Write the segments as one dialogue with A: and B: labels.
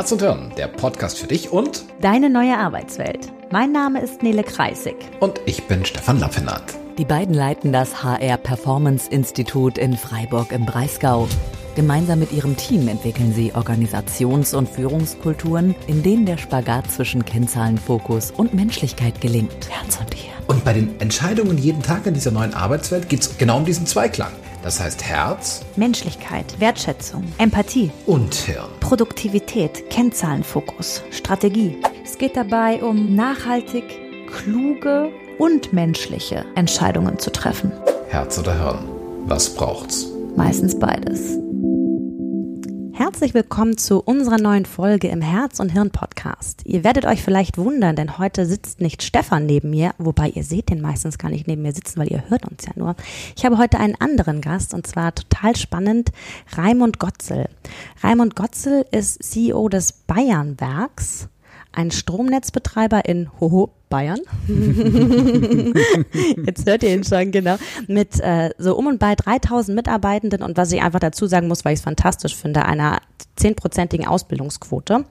A: Herz und Hirn, der Podcast für dich und
B: deine neue Arbeitswelt. Mein Name ist Nele Kreisig.
A: Und ich bin Stefan Lappinat.
B: Die beiden leiten das HR Performance Institut in Freiburg im Breisgau. Gemeinsam mit ihrem Team entwickeln sie Organisations- und Führungskulturen, in denen der Spagat zwischen Kennzahlenfokus und Menschlichkeit gelingt.
A: Herz und Hirn. Und bei den Entscheidungen jeden Tag in dieser neuen Arbeitswelt geht es genau um diesen Zweiklang. Das heißt Herz,
B: Menschlichkeit, Wertschätzung, Empathie
A: und Hirn.
B: Produktivität, Kennzahlenfokus, Strategie. Es geht dabei um nachhaltig, kluge und menschliche Entscheidungen zu treffen.
A: Herz oder Hirn? Was braucht's?
B: Meistens beides. Herzlich willkommen zu unserer neuen Folge im Herz und Hirn Podcast. Ihr werdet euch vielleicht wundern, denn heute sitzt nicht Stefan neben mir, wobei ihr seht den meistens gar nicht neben mir sitzen, weil ihr hört uns ja nur. Ich habe heute einen anderen Gast und zwar total spannend, Raimund Gotzel. Raimund Gotzel ist CEO des Bayernwerks ein Stromnetzbetreiber in Hoho, Bayern. Jetzt hört ihr ihn schon, genau. Mit äh, so um und bei 3000 Mitarbeitenden und was ich einfach dazu sagen muss, weil ich es fantastisch finde, einer zehnprozentigen Ausbildungsquote.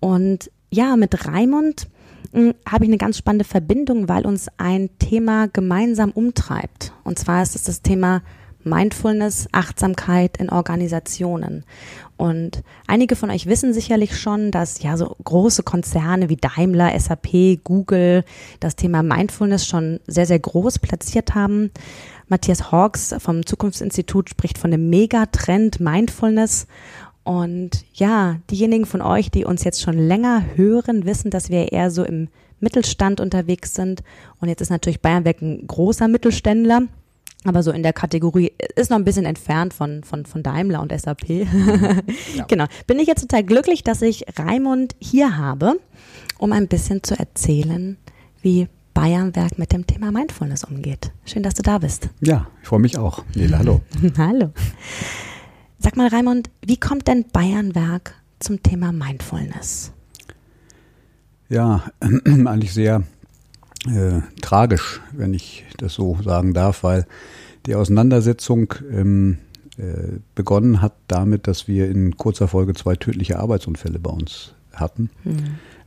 B: Und ja, mit Raimund hm, habe ich eine ganz spannende Verbindung, weil uns ein Thema gemeinsam umtreibt. Und zwar ist es das Thema Mindfulness, Achtsamkeit in Organisationen. Und einige von euch wissen sicherlich schon, dass ja so große Konzerne wie Daimler, SAP, Google das Thema Mindfulness schon sehr, sehr groß platziert haben. Matthias Hawks vom Zukunftsinstitut spricht von dem Megatrend Mindfulness. Und ja, diejenigen von euch, die uns jetzt schon länger hören, wissen, dass wir eher so im Mittelstand unterwegs sind. Und jetzt ist natürlich Bayernwerk ein großer Mittelständler aber so in der Kategorie ist noch ein bisschen entfernt von, von, von Daimler und SAP. ja. Genau. Bin ich jetzt total glücklich, dass ich Raimund hier habe, um ein bisschen zu erzählen, wie Bayernwerk mit dem Thema Mindfulness umgeht. Schön, dass du da bist.
C: Ja, ich freue mich auch. Nele, hallo.
B: hallo. Sag mal, Raimund, wie kommt denn Bayernwerk zum Thema Mindfulness?
C: Ja, eigentlich sehr äh, tragisch, wenn ich das so sagen darf, weil die Auseinandersetzung ähm, äh, begonnen hat damit, dass wir in kurzer Folge zwei tödliche Arbeitsunfälle bei uns hatten. Mhm.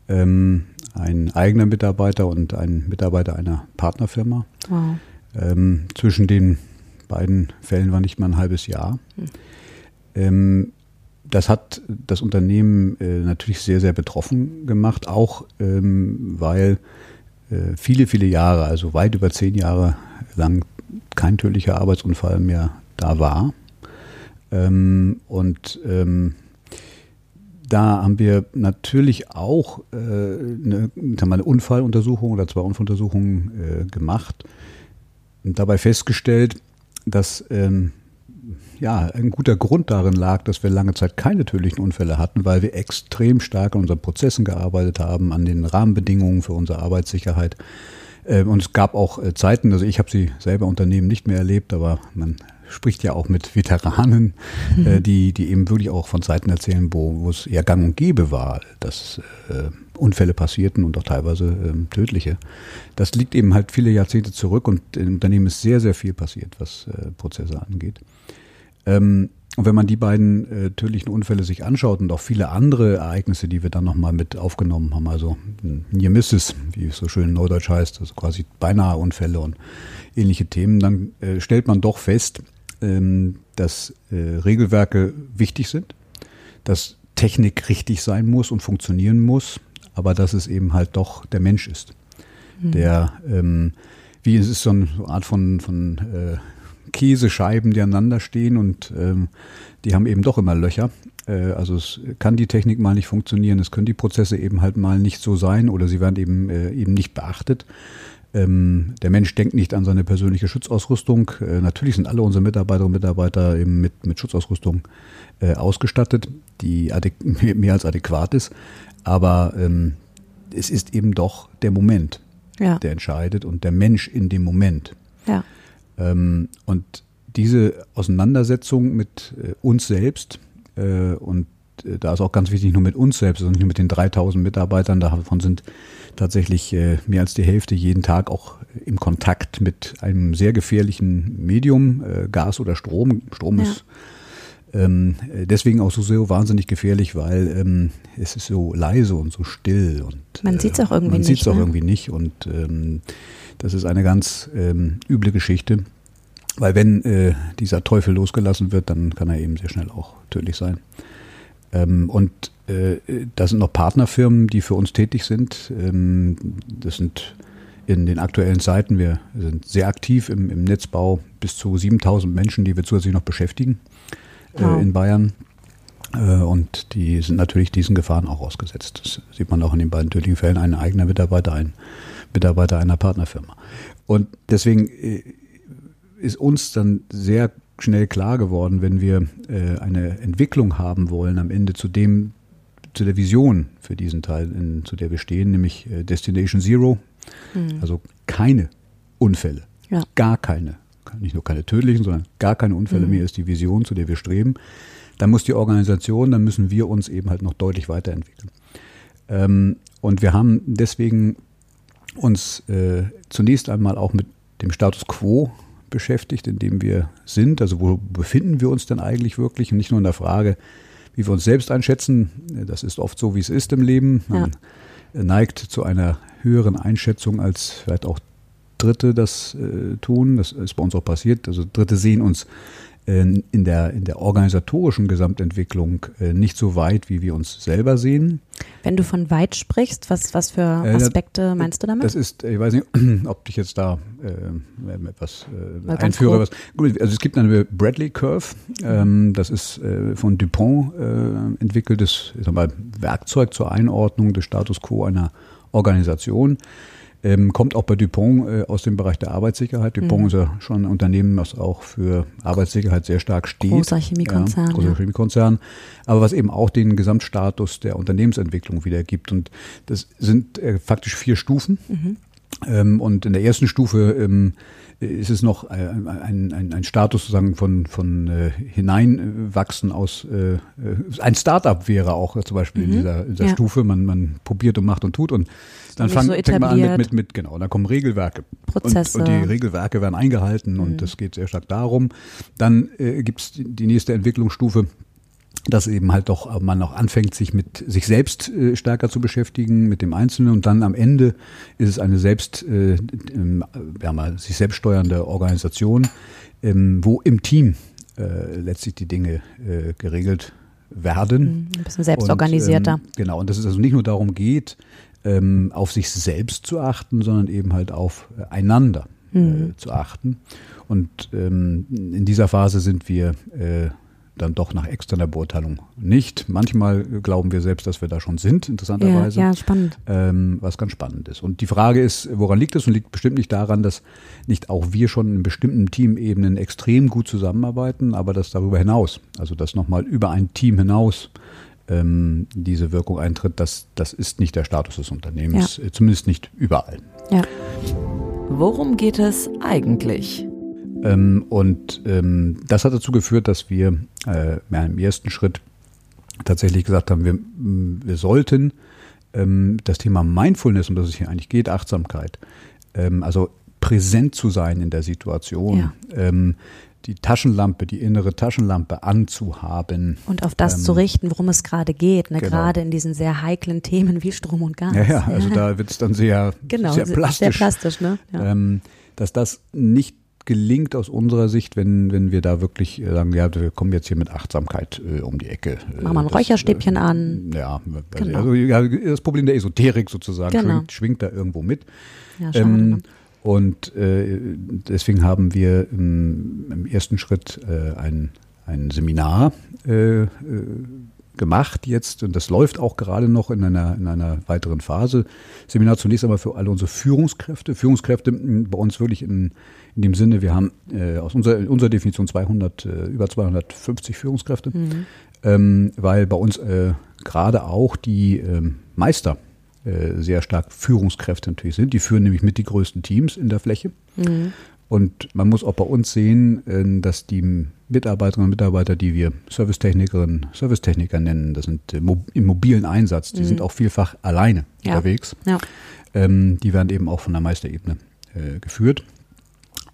C: Ähm, ein eigener Mitarbeiter und ein Mitarbeiter einer Partnerfirma. Wow. Ähm, zwischen den beiden Fällen war nicht mal ein halbes Jahr. Mhm. das hat das Unternehmen äh, natürlich sehr, sehr betroffen gemacht, auch ähm, weil viele, viele Jahre, also weit über zehn Jahre lang kein tödlicher Arbeitsunfall mehr da war. Ähm, und ähm, da haben wir natürlich auch äh, eine, eine, Unfalluntersuchung oder zwei Unfalluntersuchungen äh, gemacht und dabei festgestellt, dass ähm, ja, ein guter Grund darin lag, dass wir lange Zeit keine tödlichen Unfälle hatten, weil wir extrem stark an unseren Prozessen gearbeitet haben, an den Rahmenbedingungen für unsere Arbeitssicherheit. Ähm, und es gab auch äh, Zeiten, also ich habe sie selber Unternehmen nicht mehr erlebt, aber man spricht ja auch mit Veteranen, mhm. die, die eben wirklich auch von Zeiten erzählen, wo, wo es eher gang und gäbe war, dass äh, Unfälle passierten und auch teilweise ähm, tödliche. Das liegt eben halt viele Jahrzehnte zurück und im Unternehmen ist sehr, sehr viel passiert, was äh, Prozesse angeht. Ähm, und wenn man die beiden äh, tödlichen Unfälle sich anschaut und auch viele andere Ereignisse, die wir dann nochmal mit aufgenommen haben, also Near Misses, wie es so schön in Neudeutsch heißt, also quasi beinahe Unfälle und ähnliche Themen, dann äh, stellt man doch fest, ähm, dass äh, Regelwerke wichtig sind, dass Technik richtig sein muss und funktionieren muss, aber dass es eben halt doch der Mensch ist, mhm. der, ähm, wie es ist so eine Art von, von äh, Käsescheiben, die aneinander stehen und ähm, die haben eben doch immer Löcher. Äh, also es kann die Technik mal nicht funktionieren, es können die Prozesse eben halt mal nicht so sein oder sie werden eben, äh, eben nicht beachtet. Ähm, der Mensch denkt nicht an seine persönliche Schutzausrüstung. Äh, natürlich sind alle unsere Mitarbeiterinnen und Mitarbeiter eben mit, mit Schutzausrüstung äh, ausgestattet, die mehr als adäquat ist. Aber ähm, es ist eben doch der Moment, ja. der entscheidet und der Mensch in dem Moment. Ja. Ähm, und diese Auseinandersetzung mit äh, uns selbst äh, und äh, da ist auch ganz wichtig, nur mit uns selbst, sondern nicht mit den 3000 Mitarbeitern. Davon sind tatsächlich äh, mehr als die Hälfte jeden Tag auch im Kontakt mit einem sehr gefährlichen Medium, äh, Gas oder Strom. Strom ja. ist Ähm, deswegen auch so, so wahnsinnig gefährlich, weil ähm, es ist so leise und so still und
B: man sieht es auch irgendwie
C: man
B: nicht.
C: Man sieht es auch
B: ne?
C: irgendwie nicht und ähm, das ist eine ganz ähm, üble Geschichte, weil wenn äh, dieser Teufel losgelassen wird, dann kann er eben sehr schnell auch tödlich sein. Ähm, und äh, da sind noch Partnerfirmen, die für uns tätig sind. Ähm, das sind in den aktuellen Zeiten, wir sind sehr aktiv im, im Netzbau, bis zu 7000 Menschen, die wir zusätzlich noch beschäftigen äh,
B: Wow.
C: in Bayern. Äh, und die sind natürlich diesen Gefahren auch ausgesetzt. Das sieht man auch in den beiden tödlichen Fällen, ein eigener Mitarbeiter, ein Mitarbeiter einer Partnerfirma. Und deswegen äh, ist uns dann sehr schnell klar geworden, wenn wir eine Entwicklung haben wollen am Ende zu dem, zu der Vision für diesen Teil, in, zu der wir stehen, nämlich Destination Zero, also keine Unfälle,
B: Ja.
C: gar keine, nicht nur keine tödlichen, sondern gar keine Unfälle mehr ist die Vision, zu der wir streben. Dann muss die Organisation, dann müssen wir uns eben halt noch deutlich weiterentwickeln. Ähm, und wir haben deswegen uns äh, zunächst einmal auch mit dem Status quo beschäftigt, in dem wir sind. Also wo befinden wir uns denn eigentlich wirklich? Und nicht nur in der Frage, wie wir uns selbst einschätzen. Das ist oft so, wie es ist im Leben. Man neigt zu einer höheren Einschätzung, als vielleicht auch Dritte das äh, tun. Das ist bei uns auch passiert. Also Dritte sehen uns äh, in, der, in der organisatorischen Gesamtentwicklung äh, nicht so weit, wie wir uns selber sehen.
B: Wenn du von weit sprichst, was, was für
C: Äh, das-
B: Aspekte meinst du damit?
C: Das ist, ich weiß nicht, ob ich jetzt da äh, etwas äh,
B: ganz
C: einführe. Was, gut, also es gibt eine Bradley Curve, ähm, das ist von Dupont entwickeltes ich sag mal, Werkzeug zur Einordnung des Status quo einer Organisation. Ähm, kommt auch bei Dupont äh, aus dem Bereich der Arbeitssicherheit. Dupont
B: Mhm.
C: ist ja schon ein Unternehmen, was auch für Arbeitssicherheit sehr stark steht.
B: Großer Chemiekonzern,
C: Ja, großer. Chemiekonzern. Aber was eben auch den Gesamtstatus der Unternehmensentwicklung wiedergibt. Und das sind äh, faktisch vier Stufen. Ähm, und in der ersten Stufe ähm, ist es noch äh, ein, ein, ein Status sozusagen von, von äh, Hineinwachsen aus, äh, ein Startup wäre auch zum Beispiel in dieser, in dieser
B: Ja.
C: Stufe. Man, man probiert und macht und tut und dann fang,
B: so
C: fängt man an mit, mit, mit, genau, dann kommen Regelwerke.
B: Prozesse.
C: Und, und die Regelwerke werden eingehalten und es geht sehr stark darum. Dann äh, gibt es die, die nächste Entwicklungsstufe, dass eben halt doch man auch anfängt, sich mit sich selbst äh, stärker zu beschäftigen, mit dem Einzelnen und dann am Ende ist es eine selbst, äh, ähm, ja, mal, sich selbst steuernde Organisation, ähm, wo im Team äh, letztlich die Dinge äh, geregelt werden.
B: Ein bisschen selbstorganisierter.
C: Und, ähm, genau, und dass es also nicht nur darum geht, ähm, auf sich selbst zu achten, sondern eben halt auf äh, einander
B: Mhm.
C: äh, zu achten. Und ähm, in dieser Phase sind wir äh, dann doch nach externer Beurteilung nicht. Manchmal glauben wir selbst, dass wir da schon sind,
B: ja,
C: interessanterweise.
B: ja, spannend.
C: Ähm, was ganz spannend ist. Und die Frage ist, woran liegt es? Und liegt bestimmt nicht daran, dass nicht auch wir schon in bestimmten Teamebenen extrem gut zusammenarbeiten, aber dass darüber hinaus, also dass nochmal über ein Team hinaus ähm, diese Wirkung eintritt, das, das ist nicht der Status des Unternehmens, äh, zumindest nicht überall.
B: Ja.
D: Worum geht es eigentlich?
C: Ähm, und ähm, das hat dazu geführt, dass wir äh, im ersten Schritt tatsächlich gesagt haben, wir, m, wir sollten ähm, das Thema Mindfulness, um das es hier eigentlich geht, Achtsamkeit, ähm, also präsent zu sein in der Situation,
B: Ja.
C: ähm, die Taschenlampe, die innere Taschenlampe anzuhaben.
B: Und auf das
C: Ähm,
B: zu richten, worum es gerade geht, ne?
C: genau.
B: gerade in diesen sehr heiklen Themen wie Strom und Gas.
C: Ja, ja, also da wird es dann sehr,
B: genau,
C: sehr plastisch.
B: Sehr plastisch, ne? Ja.
C: ähm, dass das nicht gelingt aus unserer Sicht, wenn, wenn wir da wirklich äh, sagen, ja, wir kommen jetzt hier mit Achtsamkeit äh, um die Ecke. Äh,
B: Machen wir ein
C: das,
B: Räucherstäbchen an.
C: Ja, also,
B: Genau.
C: also ja, das Problem der Esoterik sozusagen
B: Genau.
C: schwingt, schwingt da irgendwo mit.
B: ja,
C: Ähm, und äh, deswegen haben wir im, im ersten Schritt äh, ein, ein Seminar äh, äh, gemacht jetzt und das läuft auch gerade noch in einer, in einer weiteren Phase. Seminar zunächst einmal für alle unsere Führungskräfte. Führungskräfte mh, bei uns wirklich in, in dem Sinne, wir haben äh, aus unserer, unserer Definition 200, äh, über 250 Führungskräfte, ähm, weil bei uns äh, gerade auch die ähm, Meister äh, sehr stark Führungskräfte natürlich sind. Die führen nämlich mit die größten Teams in der Fläche. Und man muss auch bei uns sehen, äh, dass die Mitarbeiterinnen und Mitarbeiter, die wir Servicetechnikerinnen, Servicetechniker nennen, das sind äh, im mobilen Einsatz, die sind auch vielfach alleine
B: Ja.
C: unterwegs.
B: Ja.
C: Ähm, die werden eben auch von der Meisterebene äh, geführt.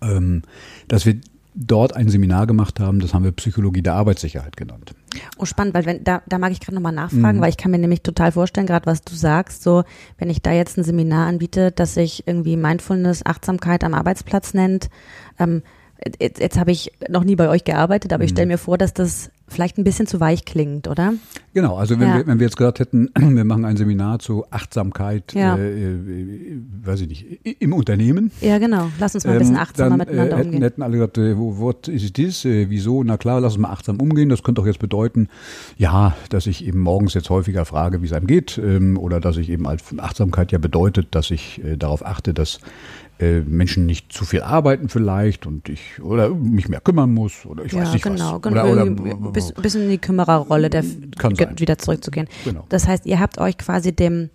C: Ähm, dass wir dort ein Seminar gemacht haben, das haben wir Psychologie der Arbeitssicherheit genannt.
B: Oh, spannend, weil wenn, da, da mag ich gerade nochmal nachfragen,
C: Mhm.
B: weil ich kann mir nämlich total vorstellen, gerade was du sagst, so, wenn ich da jetzt ein Seminar anbiete, das sich irgendwie Mindfulness, Achtsamkeit am Arbeitsplatz nennt, ähm, jetzt, jetzt habe ich noch nie bei euch gearbeitet,
C: Mhm.
B: aber ich stelle mir vor, dass das vielleicht ein bisschen zu weich klingt, oder?
C: Genau, also wenn,
B: Ja.
C: wir, wenn wir jetzt gesagt hätten, wir machen ein Seminar zu Achtsamkeit,
B: Ja.
C: äh, äh, weiß ich nicht, im Unternehmen.
B: Ja, genau. Lass uns mal ein bisschen
C: Ähm,
B: achtsamer
C: dann,
B: miteinander
C: äh, hätten,
B: umgehen.
C: hätten alle gesagt, äh, wo- what is this? Äh, wieso? Na klar, lass uns mal achtsam umgehen. Das könnte auch jetzt bedeuten, ja, dass ich eben morgens jetzt häufiger frage, wie es einem geht, ähm, oder dass ich eben als Achtsamkeit ja bedeutet, dass ich äh, darauf achte, dass äh, Menschen nicht zu viel arbeiten vielleicht und ich oder mich mehr kümmern muss oder ich
B: ja,
C: weiß nicht
B: genau,
C: was.
B: genau.
C: Oder, oder,
B: ein bisschen, bisschen in die Kümmererrolle der
C: sein.
B: wieder zurückzugehen.
C: Genau.
B: Das heißt, ihr habt euch quasi dem,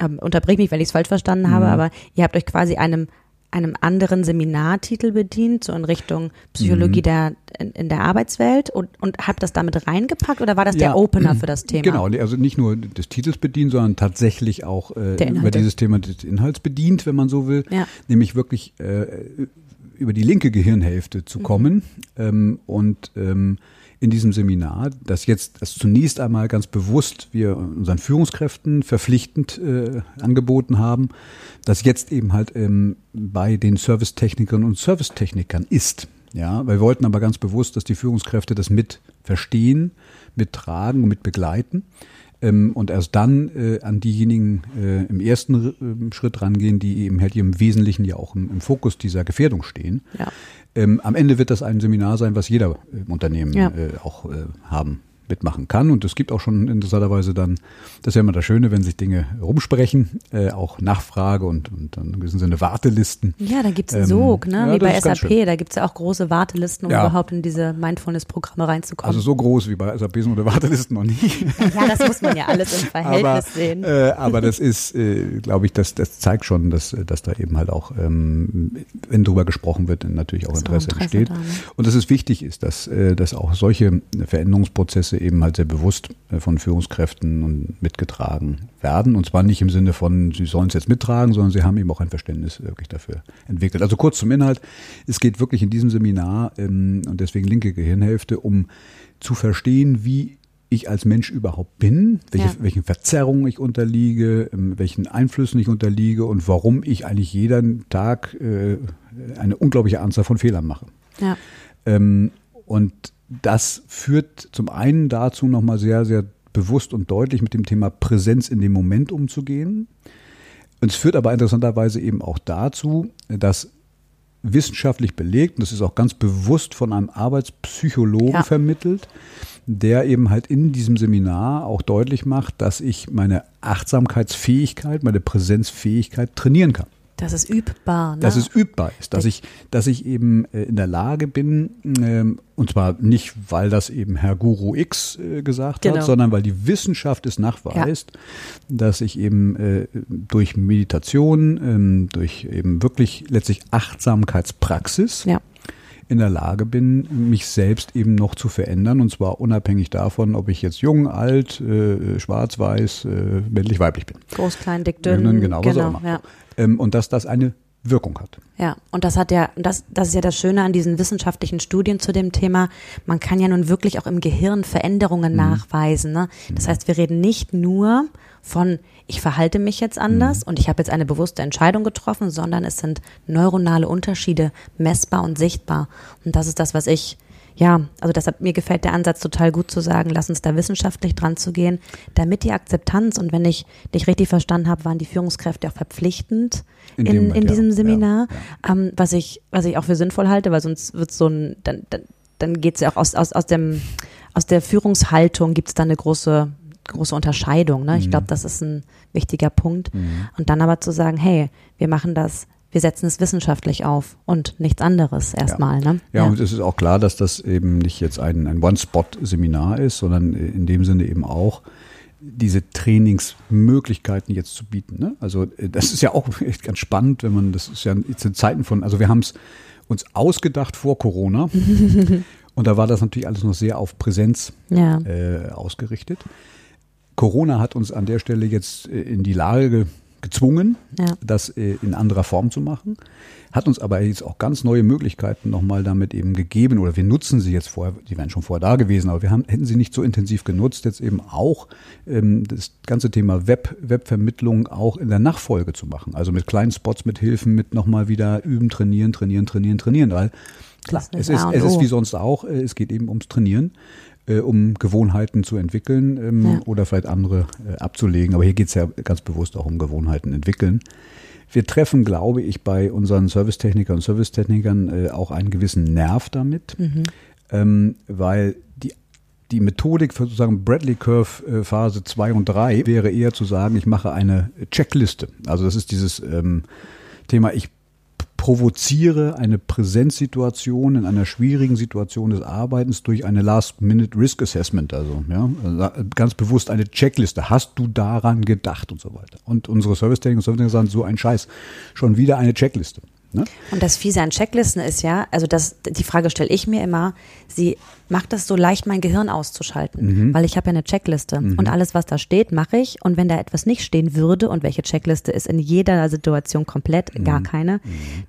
B: ähm, unterbrich mich, wenn ich es falsch verstanden habe,
C: Mhm.
B: aber ihr habt euch quasi einem einem anderen Seminartitel bedient, so in Richtung Psychologie
C: Mhm.
B: der in, in der Arbeitswelt und, und habt das damit reingepackt oder war das der
C: Ja.
B: Opener für das Thema?
C: Genau, also nicht nur des Titels bedient, sondern tatsächlich auch äh,
B: Der
C: über dieses Thema des Inhalts bedient, wenn man so will.
B: Ja.
C: Nämlich wirklich äh, über die linke Gehirnhälfte zu kommen ähm, und ähm, in diesem Seminar, das jetzt das zunächst einmal ganz bewusst wir unseren Führungskräften verpflichtend äh, angeboten haben, das jetzt eben halt ähm, bei den Servicetechnikerinnen und Servicetechnikern ist. Ja, wir wollten aber ganz bewusst, dass die Führungskräfte das mit verstehen, mittragen und mit begleiten ähm, und erst dann äh, an diejenigen äh, im ersten äh, Schritt rangehen, die eben halt im Wesentlichen ja auch im, im Fokus dieser Gefährdung stehen.
B: Ja.
C: Ähm, am Ende wird das ein Seminar sein, was jeder äh, im Unternehmen
B: Ja.
C: äh, auch äh, haben mitmachen kann. Und es gibt auch schon interessanterweise dann, das ist ja immer das Schöne, wenn sich Dinge rumsprechen, äh, auch Nachfrage und, und dann in gewissem Sinne Wartelisten.
B: Ja, da gibt's einen
C: Ähm,
B: Sog, ne?
C: ja,
B: wie bei SAP, da gibt's ja auch große Wartelisten, um
C: Ja.
B: überhaupt in diese Mindfulness-Programme reinzukommen.
C: Also so groß wie bei SAP sind oder Wartelisten noch nie.
B: ja, das muss man ja alles im Verhältnis
C: aber,
B: sehen.
C: Äh, aber das ist, äh, glaube ich, das, das zeigt schon, dass, dass da eben halt auch, ähm, wenn drüber gesprochen wird, natürlich auch
B: Ist auch
C: Interesse,
B: Interesse
C: entsteht.
B: da, ne?
C: Und dass es wichtig ist, dass, äh, dass auch solche Veränderungsprozesse eben halt sehr bewusst äh, von Führungskräften und mitgetragen werden. Und zwar nicht im Sinne von, sie sollen es jetzt mittragen, sondern sie haben eben auch ein Verständnis wirklich dafür entwickelt. Also kurz zum Inhalt. Es geht wirklich in diesem Seminar, ähm, und deswegen linke Gehirnhälfte, um zu verstehen, wie ich als Mensch überhaupt bin, welche,
B: Ja.
C: welchen Verzerrungen ich unterliege, ähm, welchen Einflüssen ich unterliege und warum ich eigentlich jeden Tag äh, eine unglaubliche Anzahl von Fehlern mache.
B: Ja.
C: Ähm, und das führt zum einen dazu, nochmal sehr, sehr bewusst und deutlich mit dem Thema Präsenz in dem Moment umzugehen. Und es führt aber interessanterweise eben auch dazu, dass wissenschaftlich belegt, und das ist auch ganz bewusst von einem Arbeitspsychologen
B: Ja.
C: vermittelt, der eben halt in diesem Seminar auch deutlich macht, dass ich meine Achtsamkeitsfähigkeit, meine Präsenzfähigkeit trainieren kann
B: Das ist übbar. Ne?
C: dass es übbar ist, dass ich, dass ich eben äh, in der Lage bin, ähm, und zwar nicht, weil das eben Herr Guru X äh, gesagt
B: Genau.
C: hat, sondern weil die Wissenschaft es nachweist, dass ich eben äh, durch Meditation, ähm, durch eben wirklich letztlich Achtsamkeitspraxis
B: ja.
C: In der Lage bin, mich selbst eben noch zu verändern und zwar unabhängig davon, ob ich jetzt jung, alt, äh, schwarz, weiß, äh, männlich, weiblich bin.
B: Groß, klein, dick, dünn.
C: Genau, was auch immer.
B: ja.
C: Ähm, und dass das eine Wirkung hat.
B: Ja, und das hat ja, das, das ist ja das Schöne an diesen wissenschaftlichen Studien zu dem Thema. Man kann ja nun wirklich auch im Gehirn
C: Mhm.
B: Veränderungen nachweisen. Ne? Das heißt, wir reden nicht nur von, ich verhalte mich jetzt anders
C: Mhm.
B: und ich habe jetzt eine bewusste Entscheidung getroffen, sondern es sind neuronale Unterschiede messbar und sichtbar. Und das ist das, was ich ja, also deshalb mir gefällt der Ansatz total gut zu sagen, lass uns da wissenschaftlich dran zu gehen, damit die Akzeptanz und wenn ich dich richtig verstanden habe, waren die Führungskräfte auch verpflichtend
C: In
B: in, in,
C: Moment, ja.
B: diesem
C: Ja,
B: Seminar,
C: ja.
B: Ähm, was ich was ich auch für sinnvoll halte, weil sonst wird so ein dann dann, dann geht es ja auch aus aus aus dem aus der Führungshaltung gibt es da eine große große Unterscheidung. Ne? Ich
C: Mhm.
B: glaube, das ist ein wichtiger Punkt. Und dann aber zu sagen, hey, wir machen das, wir setzen es wissenschaftlich auf und nichts anderes erstmal. Ne?
C: Ja, und es ist auch klar, dass das eben nicht jetzt ein, ein One-Spot-Seminar ist, sondern in dem Sinne eben auch diese Trainingsmöglichkeiten jetzt zu bieten. Ne? Also äh, das ist ja auch echt ganz spannend, wenn man, das ist ja jetzt in Zeiten von, also wir haben es uns ausgedacht vor Corona und da war das natürlich alles noch sehr auf Präsenz
B: ja.
C: äh, ausgerichtet. Corona hat uns an der Stelle jetzt äh, in die Lage gezwungen,
B: Ja.
C: das äh, in anderer Form zu machen, hat uns aber jetzt auch ganz neue Möglichkeiten nochmal damit eben gegeben oder wir nutzen sie jetzt vorher, die wären schon vorher da gewesen, aber wir haben, hätten sie nicht so intensiv genutzt, jetzt eben auch ähm, das ganze Thema Web, Webvermittlung auch in der Nachfolge zu machen. Also mit kleinen Spots, mit Hilfen, mit nochmal wieder üben, trainieren, trainieren, trainieren, trainieren, weil klar,
B: ist
C: es ist, es ist wie sonst auch, äh, es geht eben ums Trainieren äh, um Gewohnheiten zu entwickeln ähm,
B: Ja.
C: oder vielleicht andere äh, abzulegen. Aber hier geht es ja ganz bewusst auch um Gewohnheiten entwickeln. Wir treffen, glaube ich, bei unseren Servicetechnikern und Servicetechnikern äh, auch einen gewissen Nerv damit, ähm, weil die, die Methodik für sozusagen Bradley Curve äh, Phase 2 und 3 wäre eher zu sagen, ich mache eine Checkliste. Also das ist dieses ähm, Thema, ich provoziere eine Präsenzsituation in einer schwierigen Situation des Arbeitens durch eine Last-Minute-Risk-Assessment, also ja, also ganz bewusst eine Checkliste. Hast du daran gedacht und so weiter? Und unsere Service-Techniker und Service sagen, so ein Scheiß, schon wieder eine Checkliste. Ne?
B: Und das Fiese an Checklisten ist ja, also das, die Frage stelle ich mir immer, sie macht es so leicht, mein Gehirn auszuschalten, weil ich habe ja eine Checkliste und alles, was da steht, mache ich. Und wenn da etwas nicht stehen würde und welche Checkliste ist in jeder Situation komplett, gar keine,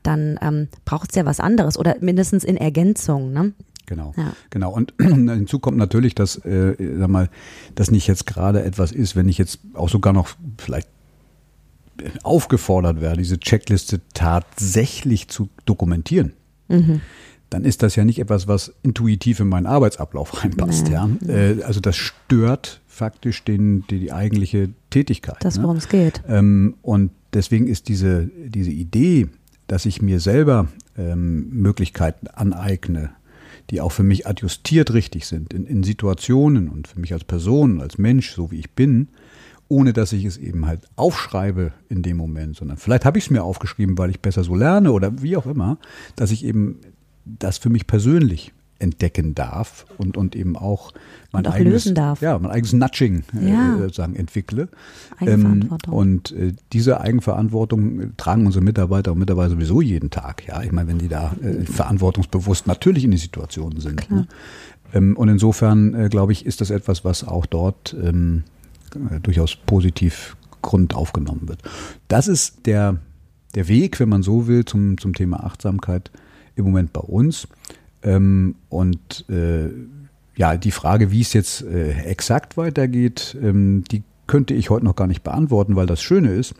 B: dann ähm, braucht es ja was anderes oder mindestens in Ergänzung. Ne?
C: Genau,
B: Ja.
C: genau. Und hinzu kommt natürlich, dass, äh, sag mal, das nicht jetzt gerade etwas ist, wenn ich jetzt auch sogar noch vielleicht aufgefordert werde, diese Checkliste tatsächlich zu dokumentieren. Dann ist das ja nicht etwas, was intuitiv in meinen Arbeitsablauf reinpasst. Ja. Äh, also das stört faktisch den, die, die eigentliche Tätigkeit.
B: Das,
C: ne?
B: worum es geht.
C: Ähm, und deswegen ist diese, diese Idee, dass ich mir selber ähm, Möglichkeiten aneigne, die auch für mich adjustiert richtig sind, in, in Situationen und für mich als Person, als Mensch, so wie ich bin, ohne dass ich es eben halt aufschreibe in dem Moment, sondern vielleicht habe ich es mir aufgeschrieben, weil ich besser so lerne oder wie auch immer, dass ich eben das für mich persönlich entdecken darf und, und eben auch mein
B: Und auch
C: eigenes,
B: lösen darf.
C: Ja, mein eigenes Nudging äh,
B: Ja.
C: sozusagen entwickle.
B: Eigenverantwortung.
C: Ähm, und äh, diese Eigenverantwortung äh, tragen unsere Mitarbeiter und Mitarbeiter sowieso jeden Tag. Ja, ich meine, wenn die da äh, verantwortungsbewusst natürlich in die Situationen sind. Ne? Ähm, und insofern äh, glaube ich, ist das etwas, was auch dort ähm, äh, durchaus positiv Grund aufgenommen wird. Das ist der, der Weg, wenn man so will, zum, zum Thema Achtsamkeit im Moment bei uns. Ähm, und äh, ja, die Frage, wie es jetzt äh, exakt weitergeht, ähm, die könnte ich heute noch gar nicht beantworten, weil das Schöne ist,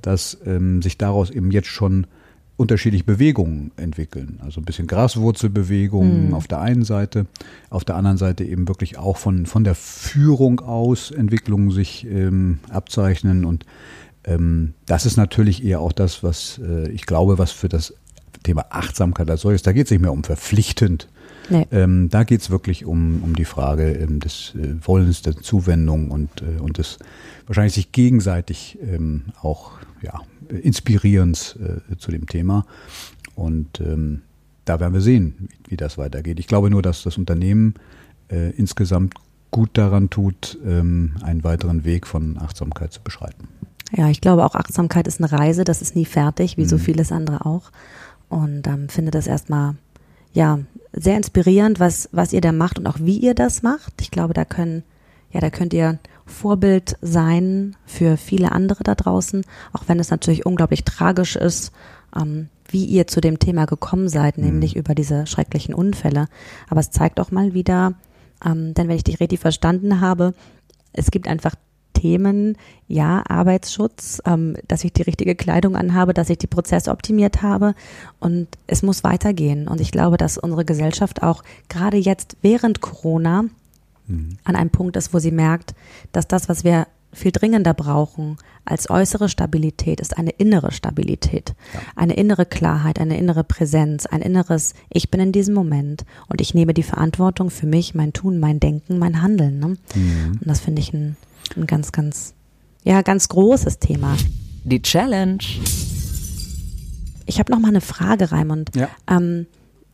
C: dass ähm, sich daraus eben jetzt schon unterschiedliche Bewegungen entwickeln. Also ein bisschen Graswurzelbewegungen auf der einen Seite, auf der anderen Seite eben wirklich auch von, von der Führung aus Entwicklungen sich ähm, abzeichnen. Und ähm, das ist natürlich eher auch das, was äh, ich glaube, was für das Thema Achtsamkeit als solches, da geht es nicht mehr um verpflichtend.
B: Nee.
C: Ähm, da geht es wirklich um, um die Frage ähm, des äh, Wollens, der Zuwendung und, äh, und des wahrscheinlich sich gegenseitig ähm, auch ja, Inspirierens äh, zu dem Thema. Und ähm, da werden wir sehen, wie, wie das weitergeht. Ich glaube nur, dass das Unternehmen äh, insgesamt gut daran tut, ähm, einen weiteren Weg von Achtsamkeit zu beschreiten.
B: Ja, ich glaube auch Achtsamkeit ist eine Reise, das ist nie fertig, wie so
C: Mhm.
B: vieles andere auch. Und ähm, finde das erstmal ja sehr inspirierend, was, was ihr da macht und auch wie ihr das macht. Ich glaube, da können, ja, da könnt ihr Vorbild sein für viele andere da draußen, auch wenn es natürlich unglaublich tragisch ist, ähm, wie ihr zu dem Thema gekommen seid, nämlich über diese schrecklichen Unfälle. Aber es zeigt auch mal wieder, ähm, denn wenn ich dich richtig verstanden habe, es gibt einfach Themen, ja, Arbeitsschutz, ähm, dass ich die richtige Kleidung anhabe, dass ich die Prozesse optimiert habe und es muss weitergehen. Und ich glaube, dass unsere Gesellschaft auch gerade jetzt während Corona an einem Punkt ist, wo sie merkt, dass das, was wir viel dringender brauchen als äußere Stabilität, ist eine innere Stabilität, eine innere Klarheit, eine innere Präsenz, ein inneres Ich bin in diesem Moment und ich nehme die Verantwortung für mich, mein Tun, mein Denken, mein Handeln. Ne? Und das finde ich ein, ein ganz, ganz, ja, ganz großes Thema.
D: Die Challenge.
B: Ich habe noch mal eine Frage, Raimund.
C: Ja.
B: Ähm,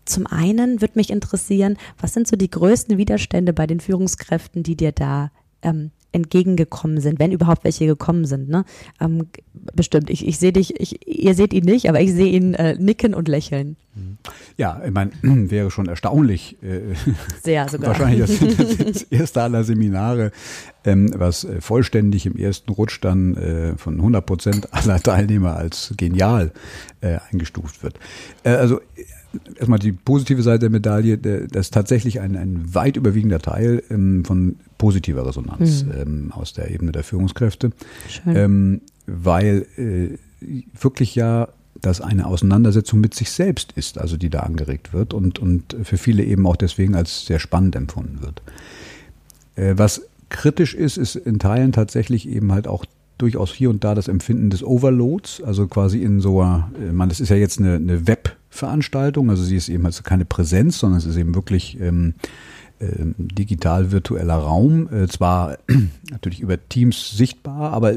B: zum einen würde mich interessieren, was sind so die größten Widerstände bei den Führungskräften, die dir da ähm, entgegengekommen sind, wenn überhaupt welche gekommen sind. Ne? Ähm, bestimmt, ich, ich sehe dich, ich, ihr seht ihn nicht, aber ich sehe ihn äh, nicken und lächeln.
C: Ja, ich meine, wäre schon erstaunlich, äh,
B: Sehr sogar.
C: wahrscheinlich das, das erste aller Seminare, ähm, was äh, vollständig im ersten Rutsch dann äh, von 100 Prozent aller Teilnehmer als genial äh, eingestuft wird. Äh, also erstmal die positive Seite der Medaille, das ist tatsächlich ein, ein weit überwiegender Teil ähm, von positiver Resonanz mhm. ähm, aus der Ebene der Führungskräfte, ähm, weil äh, wirklich ja das eine Auseinandersetzung mit sich selbst ist, also die da angeregt wird und, und für viele eben auch deswegen als sehr spannend empfunden wird. Äh, was kritisch ist, ist in Teilen tatsächlich eben halt auch durchaus hier und da das Empfinden des Overloads, also quasi in so, äh, man, das ist ja jetzt eine, eine Webveranstaltung, also sie ist eben also keine Präsenz, sondern es ist eben wirklich ähm, ähm, digital virtueller Raum, äh, zwar natürlich über Teams sichtbar, aber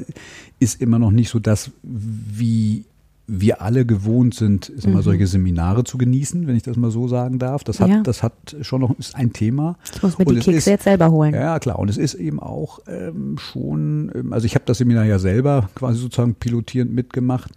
C: ist immer noch nicht so das, wie wir alle gewohnt sind, mhm. solche Seminare zu genießen, wenn ich das mal so sagen darf. Das hat, ja. das hat schon noch ist ein Thema.
B: Ich muss mir und die Kekse ist, jetzt selber holen.
C: Ja, klar. Und es ist eben auch ähm, schon, ähm, also ich habe das Seminar ja selber quasi sozusagen pilotierend mitgemacht.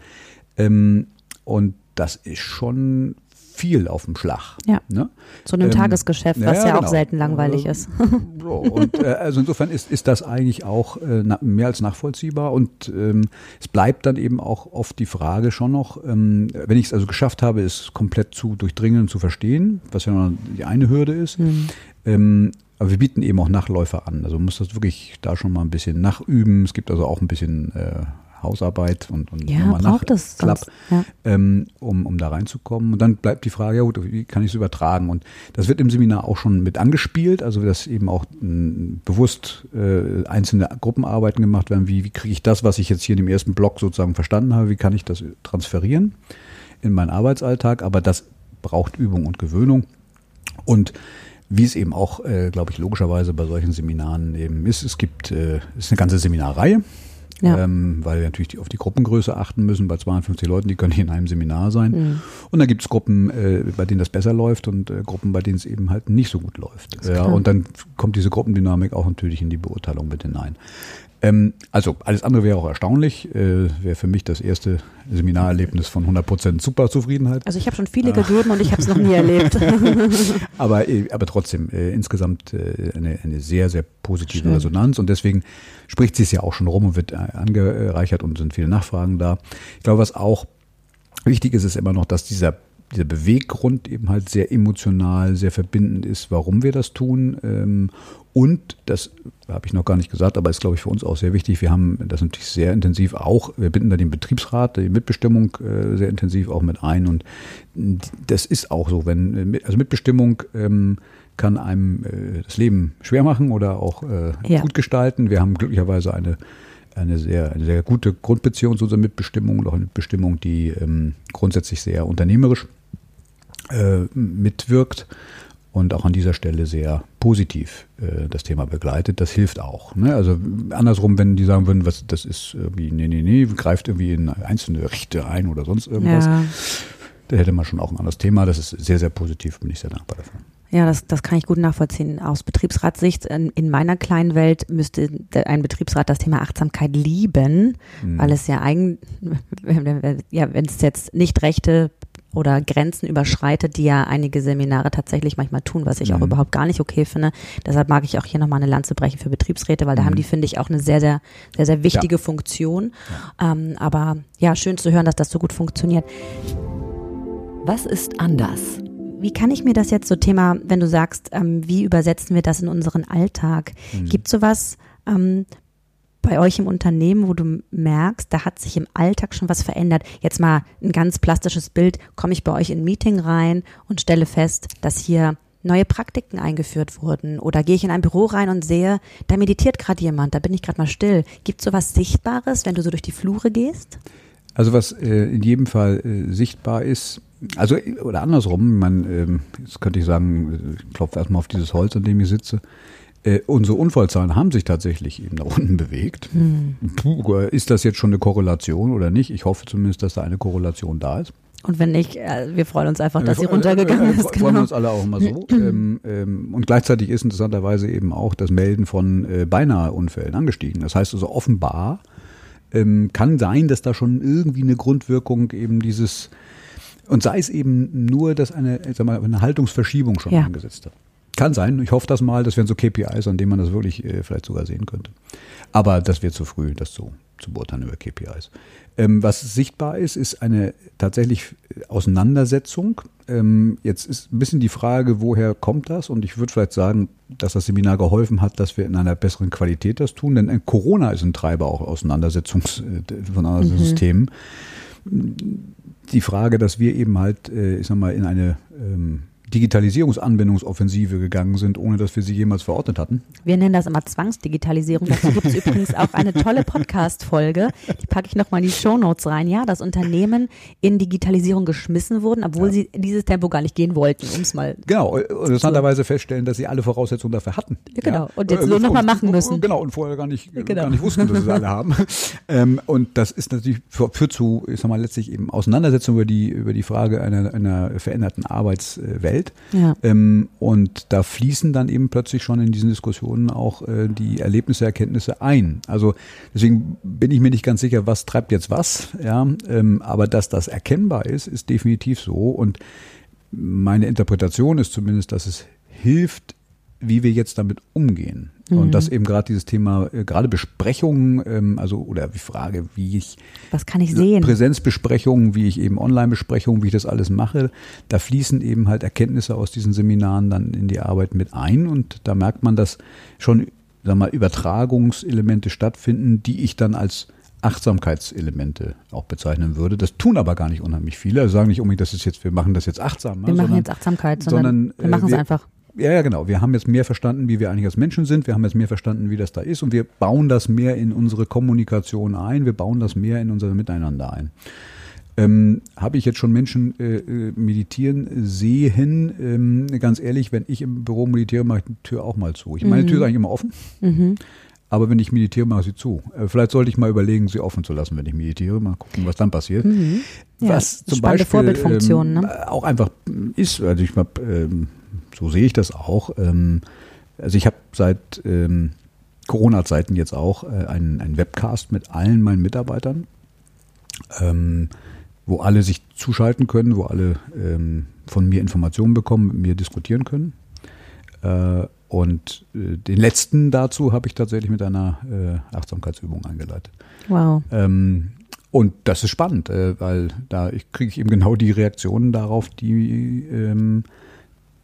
C: Ähm, und das ist schon viel auf dem Schlag.
B: Ja. Ne? So einem ähm, Tagesgeschäft, was ja, ja genau. auch selten langweilig äh, ist.
C: und äh, also insofern ist, ist das eigentlich auch äh, mehr als nachvollziehbar und ähm, es bleibt dann eben auch oft die Frage schon noch, ähm, wenn ich es also geschafft habe, es komplett zu durchdringen und zu verstehen, was ja noch die eine Hürde ist, mhm. aber wir bieten eben auch Nachläufer an. Also man muss das wirklich da schon mal ein bisschen nachüben. Es gibt also auch ein bisschen äh, Hausarbeit und, und
B: ja, nochmal nach das
C: Klapp, ja. ähm, um, um da reinzukommen. Und dann bleibt die Frage, ja gut, wie kann ich es übertragen? Und das wird im Seminar auch schon mit angespielt, also dass eben auch m, hm, bewusst äh, einzelne Gruppenarbeiten gemacht werden, wie, wie kriege ich das, was ich jetzt hier in dem ersten Block sozusagen verstanden habe, wie kann ich das transferieren in meinen Arbeitsalltag? Aber das braucht Übung und Gewöhnung. Und wie es eben auch, äh, glaube ich, logischerweise bei solchen Seminaren eben ist. Es gibt, äh, ist eine ganze Seminarreihe. Ja. Ähm, weil wir natürlich auf die Gruppengröße achten müssen. Bei 52 Leuten, die können hier in einem Seminar sein. Mhm. Und dann gibt es Gruppen, äh, bei denen das besser läuft und äh, Gruppen, bei denen es eben halt nicht so gut läuft. Ja, und dann kommt diese Gruppendynamik auch natürlich in die Beurteilung mit hinein. Ähm, also alles andere wäre auch erstaunlich. Äh, wäre für mich das erste Seminarerlebnis von 100% super Zufriedenheit.
B: Also ich habe schon viele gegeben und ich habe es noch nie erlebt.
C: aber, äh, aber trotzdem äh, insgesamt äh, eine, eine sehr, sehr positive Schön. Resonanz und deswegen spricht sie es ja auch schon rum und wird äh, angereichert und sind viele Nachfragen da. Ich glaube, was auch wichtig ist, ist immer noch, dass dieser dieser Beweggrund eben halt sehr emotional, sehr verbindend ist, warum wir das tun. Ähm, und das habe ich noch gar nicht gesagt, aber ist, glaube ich, für uns auch sehr wichtig. Wir haben das natürlich sehr intensiv auch, wir binden da den Betriebsrat, die Mitbestimmung äh, sehr intensiv auch mit ein. Und das ist auch so, wenn, also Mitbestimmung ähm, kann einem äh, das Leben schwer machen oder auch äh, ja. gut gestalten. Wir haben glücklicherweise eine eine sehr, eine sehr gute Grundbeziehung zu unserer Mitbestimmung und auch eine Bestimmung, die ähm, grundsätzlich sehr unternehmerisch äh, mitwirkt und auch an dieser Stelle sehr positiv äh, das Thema begleitet. Das hilft auch. Ne? Also andersrum, wenn die sagen würden, was das ist irgendwie, nee, nee, nee, greift irgendwie in einzelne Rechte ein oder sonst irgendwas, ja. da hätte man schon auch ein anderes Thema. Das ist sehr, sehr positiv, bin ich sehr dankbar dafür.
B: Ja, das, das kann ich gut nachvollziehen. Aus Betriebsratssicht in, in meiner kleinen Welt müsste ein Betriebsrat das Thema Achtsamkeit lieben, mhm. weil es ja eigentlich, ja, wenn es jetzt nicht Rechte oder Grenzen überschreitet, die ja einige Seminare tatsächlich manchmal tun, was ich mhm. auch überhaupt gar nicht okay finde. Deshalb mag ich auch hier nochmal eine Lanze brechen für Betriebsräte, weil da mhm. haben die, finde ich, auch eine sehr, sehr, sehr, sehr wichtige ja. Funktion. Ja. Ähm, aber ja, schön zu hören, dass das so gut funktioniert.
D: Was ist anders?
B: Wie kann ich mir das jetzt so Thema, wenn du sagst, ähm, wie übersetzen wir das in unseren Alltag? Mhm. Gibt sowas, ähm, bei euch im Unternehmen, wo du merkst, da hat sich im Alltag schon was verändert? Jetzt mal ein ganz plastisches Bild. Komme ich bei euch in ein Meeting rein und stelle fest, dass hier neue Praktiken eingeführt wurden? Oder gehe ich in ein Büro rein und sehe, da meditiert gerade jemand, da bin ich gerade mal still. Gibt es sowas Sichtbares, wenn du so durch die Flure gehst?
C: Also was äh, in jedem Fall äh, sichtbar ist, also oder andersrum, man, äh, jetzt könnte ich sagen, ich klopfe erstmal auf dieses Holz, an dem ich sitze. Äh, unsere Unfallzahlen haben sich tatsächlich eben nach unten bewegt. Hm. Puh, ist das jetzt schon eine Korrelation oder nicht? Ich hoffe zumindest, dass da eine Korrelation da ist.
B: Und wenn nicht, äh, wir freuen uns einfach, dass sie runtergegangen ist.
C: Genau. Freuen wir uns alle auch immer so. ähm, ähm, und gleichzeitig ist interessanterweise eben auch das Melden von äh, beinahe Unfällen angestiegen. Das heißt also offenbar ähm, kann sein, dass da schon irgendwie eine Grundwirkung eben dieses und sei es eben nur, dass eine, sag mal, eine Haltungsverschiebung schon ja. angesetzt hat. kann sein. Ich hoffe das mal. Das wären so KPIs, an denen man das wirklich äh, vielleicht sogar sehen könnte. Aber das wird zu früh, das so zu beurteilen über KPIs. Ähm, was sichtbar ist, ist eine tatsächlich Auseinandersetzung. Ähm, jetzt ist ein bisschen die Frage, woher kommt das? Und ich würde vielleicht sagen, dass das Seminar geholfen hat, dass wir in einer besseren Qualität das tun. Denn äh, Corona ist ein Treiber auch Auseinandersetzungs, äh, von Auseinandersetzungssystemen. Mhm. Die Frage, dass wir eben halt, äh, ich sag mal, in eine ähm, Digitalisierungsanwendungsoffensive gegangen sind, ohne dass wir sie jemals verordnet hatten.
B: Wir nennen das immer Zwangsdigitalisierung. Dazu gibt es übrigens auch eine tolle Podcast-Folge. Die packe ich nochmal in die Show Notes rein. Ja, dass Unternehmen in Digitalisierung geschmissen wurden, obwohl ja. sie dieses Tempo gar nicht gehen wollten, um es mal.
C: Genau, interessanterweise feststellen, dass sie alle Voraussetzungen dafür hatten.
B: Ja, genau. Ja. Und jetzt äh, nur nochmal machen müssen.
C: Genau, und vorher gar nicht, genau. gar nicht wussten, dass sie alle haben. Ähm, und das ist natürlich, führt zu, ich sag mal, letztlich eben Auseinandersetzung über die, über die Frage einer, einer veränderten Arbeitswelt. Welt. Ja. Ähm, und da fließen dann eben plötzlich schon in diesen Diskussionen auch äh, die Erlebnisse, Erkenntnisse ein. Also deswegen bin ich mir nicht ganz sicher, was treibt jetzt was. Ja, ähm, aber dass das erkennbar ist, ist definitiv so. Und meine Interpretation ist zumindest, dass es hilft, wie wir jetzt damit umgehen. Mhm. Und dass eben gerade dieses Thema, äh, gerade Besprechungen, ähm, also oder die Frage, wie ich
B: was kann ich sehen?
C: Präsenzbesprechungen, wie ich eben Online-Besprechungen, wie ich das alles mache, da fließen eben halt Erkenntnisse aus diesen Seminaren dann in die Arbeit mit ein und da merkt man, dass schon, sag mal, Übertragungselemente stattfinden, die ich dann als Achtsamkeitselemente auch bezeichnen würde. Das tun aber gar nicht unheimlich viele. Also sagen nicht unbedingt, das ist jetzt, wir machen das jetzt achtsam.
B: Wir machen jetzt Achtsamkeit, sondern, sondern wir machen es äh, einfach
C: ja, ja, genau. Wir haben jetzt mehr verstanden, wie wir eigentlich als Menschen sind. Wir haben jetzt mehr verstanden, wie das da ist. Und wir bauen das mehr in unsere Kommunikation ein. Wir bauen das mehr in unser Miteinander ein. Ähm, Habe ich jetzt schon Menschen äh, äh meditieren sehen? Ähm, ganz ehrlich, wenn ich im Büro meditiere, mache ich die Tür auch mal zu. Ich meine mhm. Tür ist eigentlich immer offen. Mhm. Aber wenn ich meditiere, mache ich sie zu. Äh, vielleicht sollte ich mal überlegen, sie offen zu lassen, wenn ich meditiere. Mal gucken, was dann passiert. Mhm. Ja, was zum Beispiel
B: Vorbildfunktion, ähm,
C: ne? auch einfach ist. Also ich habe ähm, so sehe ich das auch. Ähm, also ich habe seit ähm, Corona-Zeiten jetzt auch äh, einen, einen Webcast mit allen meinen Mitarbeitern, ähm, wo alle sich zuschalten können, wo alle von mir Informationen bekommen, mit mir diskutieren können. Äh, und äh, den letzten dazu habe ich tatsächlich mit einer äh, Achtsamkeitsübung eingeleitet.
B: Wow.
C: Ähm, und das ist spannend, äh, weil da kriege ich eben genau die Reaktionen darauf, die ähm,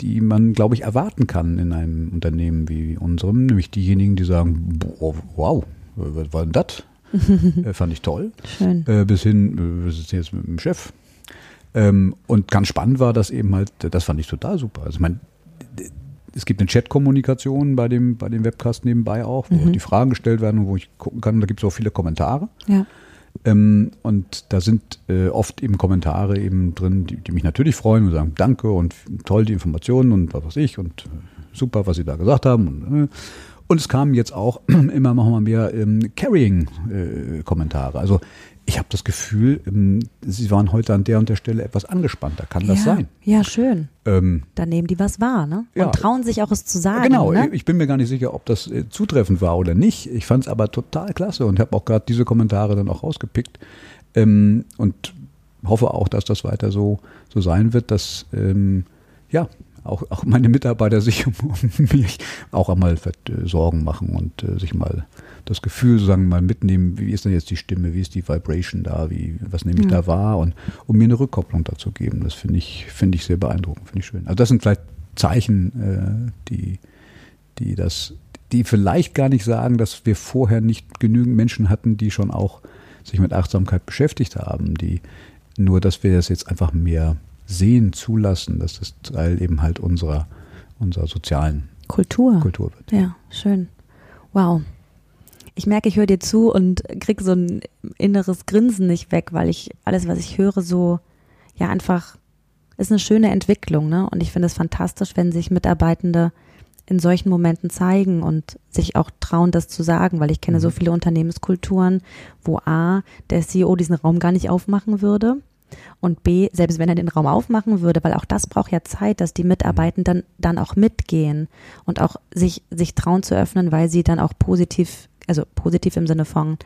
C: die man, glaube ich, erwarten kann in einem Unternehmen wie unserem, nämlich diejenigen, die sagen, boah, wow, was war denn das? äh, fand ich toll.
B: Schön.
C: Äh, bis hin, äh, wir sitzen jetzt mit dem Chef. Ähm, und ganz spannend war das eben halt, das fand ich total super. Also ich meine, es gibt eine Chat-Kommunikation bei dem, bei dem Webcast nebenbei auch, wo mhm. die Fragen gestellt werden und wo ich gucken kann, da gibt es auch viele Kommentare.
B: Ja.
C: Ähm, und da sind äh, oft eben Kommentare eben drin, die, die, mich natürlich freuen und sagen Danke und toll die Informationen und was weiß ich und äh, super, was Sie da gesagt haben. Und, äh, und es kamen jetzt auch immer noch mal mehr ähm, Carrying-Kommentare. also ich habe das Gefühl, ähm, Sie waren heute an der und der Stelle etwas angespannter. Kann das
B: ja,
C: sein?
B: Ja, schön. Ähm, Dann nehmen die was wahr, ne? Und
C: ja,
B: trauen sich auch es zu sagen.
C: Genau,
B: ne?
C: ich bin mir gar nicht sicher, ob das äh, zutreffend war oder nicht. Ich fand es aber total klasse und habe auch gerade diese Kommentare dann auch rausgepickt. Ähm, und hoffe auch, dass das weiter so, so sein wird, dass ähm, ja, auch, auch meine Mitarbeiter sich um, mich auch einmal äh, Sorgen machen und äh, sich mal das Gefühl sozusagen mal mitnehmen, wie ist denn jetzt die Stimme, wie ist die Vibration da, wie, was nehme ich ja. da wahr und um mir eine Rückkopplung dazu geben. Das finde ich, finde ich sehr beeindruckend, finde ich schön. Also das sind vielleicht Zeichen, äh, die, die das, die vielleicht gar nicht sagen, dass wir vorher nicht genügend Menschen hatten, die schon auch sich mit Achtsamkeit beschäftigt haben, die nur, dass wir das jetzt einfach mehr sehen, zulassen, dass das Teil eben halt unserer, unserer sozialen
B: Kultur.
C: Kultur wird.
B: Ja, schön. Wow ich merke, ich höre dir zu und kriege so ein inneres Grinsen nicht weg, weil ich alles, was ich höre, so, ja, einfach, ist eine schöne Entwicklung, ne? Und ich finde es fantastisch, wenn sich Mitarbeitende in solchen Momenten zeigen und sich auch trauen, das zu sagen, weil ich kenne so mhm. viele Unternehmenskulturen, wo A, der CEO diesen Raum gar nicht aufmachen würde und B, selbst wenn er den Raum aufmachen würde, weil auch das braucht ja Zeit, dass die Mitarbeitenden dann, dann auch mitgehen und auch sich, sich trauen zu öffnen, weil sie dann auch positiv also positiv im Sinne von,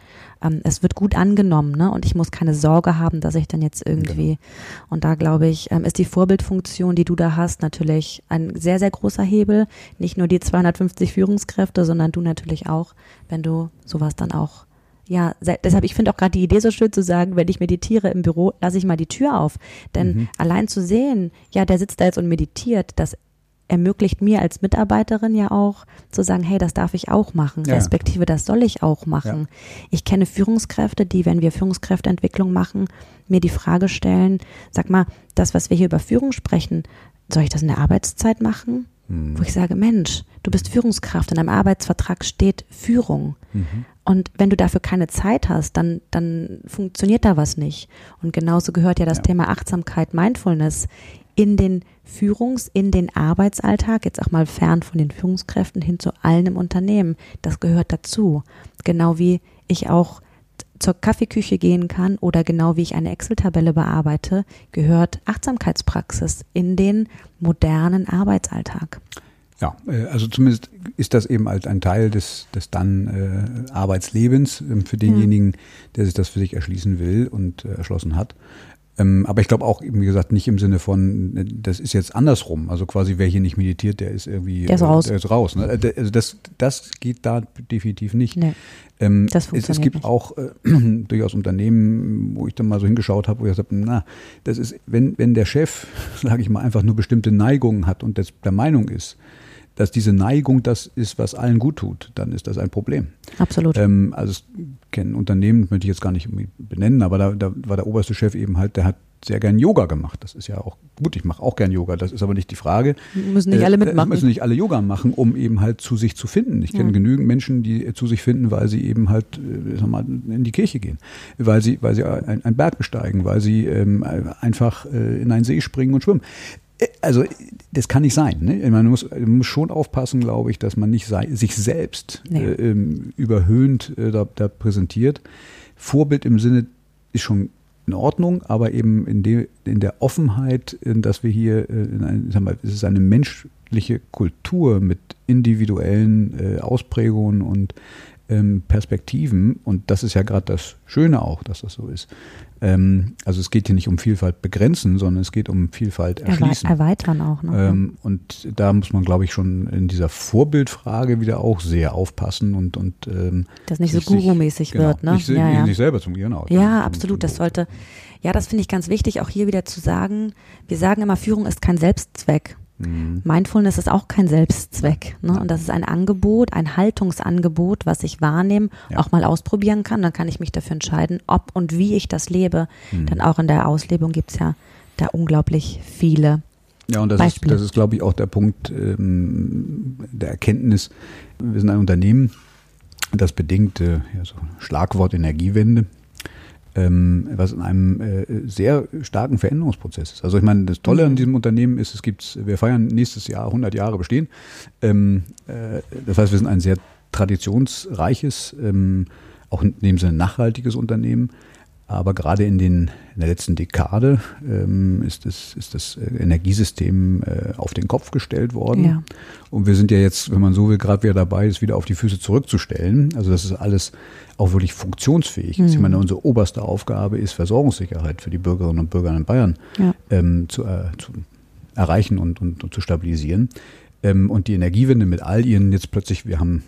B: ähm, es wird gut angenommen, ne? Und ich muss keine Sorge haben, dass ich dann jetzt irgendwie, genau. und da glaube ich, ähm, ist die Vorbildfunktion, die du da hast, natürlich ein sehr, sehr großer Hebel. Nicht nur die 250 Führungskräfte, sondern du natürlich auch, wenn du sowas dann auch ja, deshalb, ich finde auch gerade die Idee so schön zu sagen, wenn ich meditiere im Büro, lasse ich mal die Tür auf. Denn mhm. allein zu sehen, ja, der sitzt da jetzt und meditiert, das ermöglicht mir als Mitarbeiterin ja auch zu sagen, hey, das darf ich auch machen, ja. respektive das soll ich auch machen. Ja. Ich kenne Führungskräfte, die, wenn wir Führungskräfteentwicklung machen, mir die Frage stellen, sag mal, das, was wir hier über Führung sprechen, soll ich das in der Arbeitszeit machen? Mhm. Wo ich sage, Mensch, du bist Führungskraft, in deinem Arbeitsvertrag steht Führung. Mhm. Und wenn du dafür keine Zeit hast, dann, dann funktioniert da was nicht. Und genauso gehört ja das ja. Thema Achtsamkeit, Mindfulness in den Führungs-, in den Arbeitsalltag, jetzt auch mal fern von den Führungskräften hin zu allen im Unternehmen. Das gehört dazu. Genau wie ich auch zur Kaffeeküche gehen kann oder genau wie ich eine Excel-Tabelle bearbeite, gehört Achtsamkeitspraxis in den modernen Arbeitsalltag.
C: Ja, äh, also zumindest ist das eben als ein Teil des, des dann äh, Arbeitslebens äh, für denjenigen, ja. der sich das für sich erschließen will und äh, erschlossen hat. Ähm, aber ich glaube auch, wie gesagt, nicht im Sinne von, äh, das ist jetzt andersrum. Also quasi, wer hier nicht meditiert, der ist irgendwie
B: der ist raus.
C: Der ist raus ne? Also das, das geht da definitiv nicht. Nee, ähm, das funktioniert es, es gibt nicht. auch äh, durchaus Unternehmen, wo ich dann mal so hingeschaut habe, wo ich gesagt habe, na, das ist, wenn, wenn der Chef, sage ich mal, einfach nur bestimmte Neigungen hat und das der Meinung ist, dass diese Neigung das ist, was allen gut tut, dann ist das ein Problem.
B: Absolut.
C: Ähm, also es kennen Unternehmen, möchte ich jetzt gar nicht benennen, aber da, da war der oberste Chef eben halt, der hat sehr gern Yoga gemacht. Das ist ja auch gut, ich mache auch gern Yoga, das ist aber nicht die Frage.
B: Müssen nicht alle äh, mitmachen.
C: Müssen nicht alle Yoga machen, um eben halt zu sich zu finden. Ich kenne ja. genügend Menschen, die zu sich finden, weil sie eben halt äh, sag mal, in die Kirche gehen, weil sie, weil sie einen Berg besteigen, weil sie ähm, einfach äh, in einen See springen und schwimmen also das kann nicht sein. Ne? Man, muss, man muss schon aufpassen, glaube ich, dass man nicht sei, sich selbst nee. äh, ähm, überhöhend äh, da, da, präsentiert. Vorbild im Sinne ist schon in Ordnung, aber eben in, de, in der Offenheit, dass wir hier, äh, in ein, sag mal, es ist eine menschliche Kultur mit individuellen äh, Ausprägungen und ähm, Perspektiven. Und das ist ja gerade das Schöne auch, dass das so ist. Ähm, also es geht hier nicht um Vielfalt begrenzen, sondern es geht um Vielfalt erschließen.
B: Erweitern auch.
C: Ne? Ähm, und da muss man, glaube ich, schon in dieser Vorbildfrage wieder auch sehr aufpassen und und ähm,
B: das nicht so gurumäßig genau, wird, ne?
C: Nicht, ja, ja. nicht selber zum genau.
B: Ja, absolut. Das sollte. Ja, das finde ich ganz wichtig, auch hier wieder zu sagen. Wir sagen immer, Führung ist kein Selbstzweck. Mhm. Mindfulness ist auch kein Selbstzweck. Ne? Und das ist ein Angebot, ein Haltungsangebot, was ich wahrnehme, ja. auch mal ausprobieren kann. Dann kann ich mich dafür entscheiden, ob und wie ich das lebe. Mhm. Denn auch in der Auslebung gibt es ja da unglaublich viele.
C: Ja, und das Beispiele. ist, das ist, glaube ich, auch der Punkt ähm, der Erkenntnis. Wir sind ein Unternehmen, das bedingt, äh, ja, so Schlagwort Energiewende, ähm, was in einem äh, sehr starken Veränderungsprozess ist. Also ich meine, das Tolle an mhm. diesem Unternehmen ist, es gibt, wir feiern nächstes Jahr 100 Jahre Bestehen. Ähm, äh, das heißt, wir sind ein sehr traditionsreiches, ähm, auch in dem Sinne nachhaltiges Unternehmen. Aber gerade in, den, in der letzten Dekade ähm, ist, das, ist das Energiesystem äh, auf den Kopf gestellt worden. Ja. Und wir sind ja jetzt, wenn man so will, gerade wieder dabei, es wieder auf die Füße zurückzustellen. Also das ist alles auch wirklich funktionsfähig ist. Mhm. Ich meine, unsere oberste Aufgabe ist, Versorgungssicherheit für die Bürgerinnen und Bürger in Bayern ja. ähm, zu, äh, zu, erreichen und, und, und zu stabilisieren. Ähm, und die Energiewende mit all ihren jetzt plötzlich, wir haben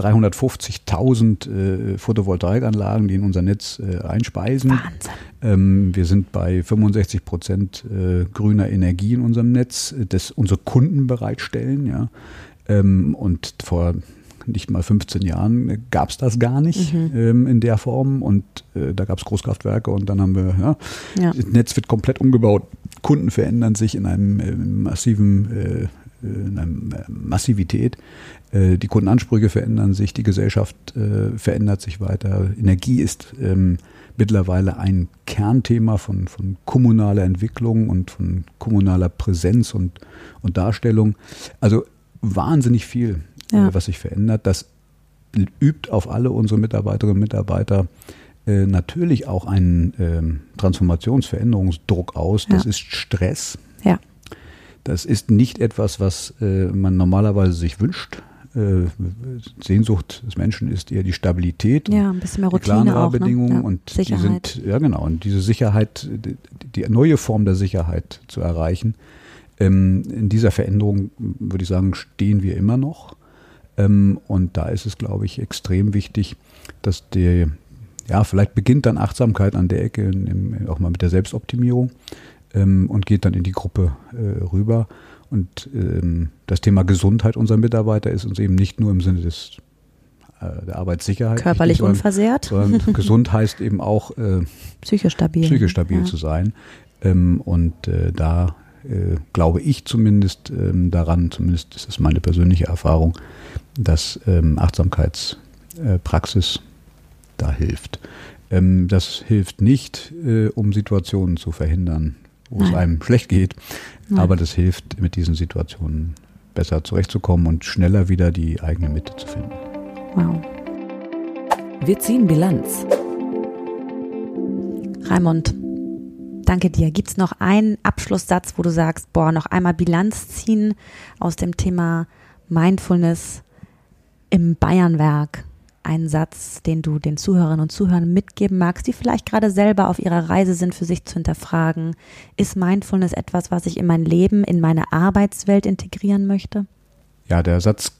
C: 350.000 äh, Photovoltaikanlagen, die in unser Netz äh, einspeisen. Ähm, wir sind bei 65 Prozent äh, grüner Energie in unserem Netz, das unsere Kunden bereitstellen. Ja. Ähm, und vor nicht mal 15 Jahren gab es das gar nicht mhm. ähm, in der Form. Und äh, da gab es Großkraftwerke und dann haben wir, ja, ja, das Netz wird komplett umgebaut. Kunden verändern sich in einem äh, massiven äh, einer Massivität. Äh, die Kundenansprüche verändern sich, die Gesellschaft äh, verändert sich weiter. Energie ist ähm, mittlerweile ein Kernthema von, von kommunaler Entwicklung und von kommunaler Präsenz und, und Darstellung. Also wahnsinnig viel, äh, ja. was sich verändert. Das übt auf alle unsere Mitarbeiterinnen und Mitarbeiter natürlich auch einen ähm, Transformationsveränderungsdruck aus. Das ja. ist Stress.
B: Ja.
C: Das ist nicht etwas, was man normalerweise sich wünscht äh, Sehnsucht des Menschen ist eher die Stabilität,
B: ja, ein bisschen mehr
C: die
B: Routine
C: klaren
B: auch, ne?
C: Rahmenbedingungen
B: ja,
C: und
B: Sicherheit.
C: die sind, ja genau, und diese Sicherheit, die, die neue Form der Sicherheit zu erreichen, ähm, in dieser Veränderung, würde ich sagen, stehen wir immer noch. Ähm, und da ist es, glaube ich, extrem wichtig, dass der, ja, vielleicht beginnt dann Achtsamkeit an der Ecke, auch mal mit der Selbstoptimierung ähm, und geht dann in die Gruppe äh, rüber. Und ähm, das Thema Gesundheit unserer Mitarbeiter ist uns eben nicht nur im Sinne des äh, der Arbeitssicherheit.
B: Körperlich
C: sondern-
B: unversehrt,
C: sondern gesund heißt eben auch äh,
B: psychisch stabil.
C: psychisch stabil
B: ja.
C: zu sein. Ähm, und äh, da äh, glaube ich zumindest ähm, daran, zumindest ist es meine persönliche Erfahrung, dass ähm, Achtsamkeitspraxis da hilft. Ähm, das hilft nicht, äh, um Situationen zu verhindern, wo es
B: Nein.
C: einem schlecht geht,
B: Nein.
C: aber das hilft, mit diesen Situationen besser zurechtzukommen und schneller wieder die eigene Mitte zu finden.
B: Wow.
D: Wir ziehen Bilanz.
B: Raimund, danke dir. Gibt es noch einen Abschlusssatz, wo du sagst, boah, noch einmal Bilanz ziehen aus dem Thema Mindfulness im Bayernwerk? Ein Satz, den du den Zuhörerinnen und Zuhörern mitgeben magst, die vielleicht gerade selber auf ihrer Reise sind, für sich zu hinterfragen. Ist Mindfulness etwas, was ich in mein Leben, in meine Arbeitswelt integrieren möchte?
C: Ja, der Satz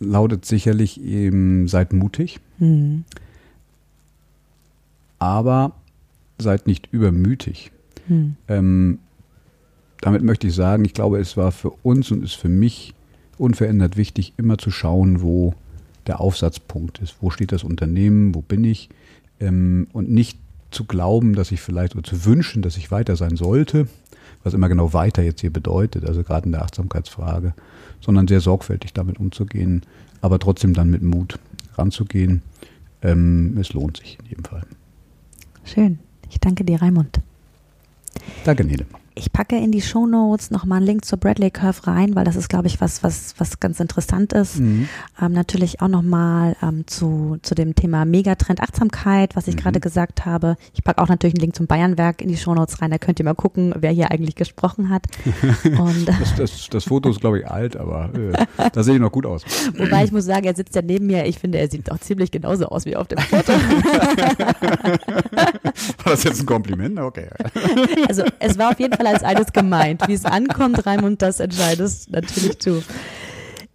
C: lautet sicherlich eben, seid mutig,
B: Hm.
C: aber seid nicht übermütig.
B: Hm.
C: Ähm, damit möchte ich sagen, ich glaube, es war für uns und ist für mich unverändert wichtig, immer zu schauen, wo der Aufsatzpunkt ist. Wo steht das Unternehmen? Wo bin ich? Ähm, und nicht zu glauben, dass ich vielleicht oder zu wünschen, dass ich weiter sein sollte, was immer genau weiter jetzt hier bedeutet, also gerade in der Achtsamkeitsfrage, sondern sehr sorgfältig damit umzugehen, aber trotzdem dann mit Mut ranzugehen. Ähm, es lohnt sich in jedem Fall.
B: Schön. Ich danke dir, Raimund.
C: Danke, Nele.
B: Ich packe in die Show Notes nochmal einen Link zur Bradley Curve rein, weil das ist, glaube ich, was, was, was ganz interessant ist.
C: Mhm.
B: Ähm, natürlich auch nochmal ähm, zu, zu dem Thema Megatrend Achtsamkeit, was ich
C: Mhm.
B: gerade gesagt habe. Ich packe auch natürlich einen Link zum Bayernwerk in die Show Notes rein. Da könnt ihr mal gucken, wer hier eigentlich gesprochen hat. Und
C: Das, das, das Foto ist, glaube ich, alt, aber äh, da sehe ich noch gut aus.
B: wobei ich muss sagen, er sitzt ja neben mir. Ich finde, er sieht auch ziemlich genauso aus wie auf dem Foto.
C: War das jetzt ein Kompliment? Okay.
B: Also es war auf jeden Fall als eines gemeint. Wie es ankommt, Raimund, das entscheidest natürlich du.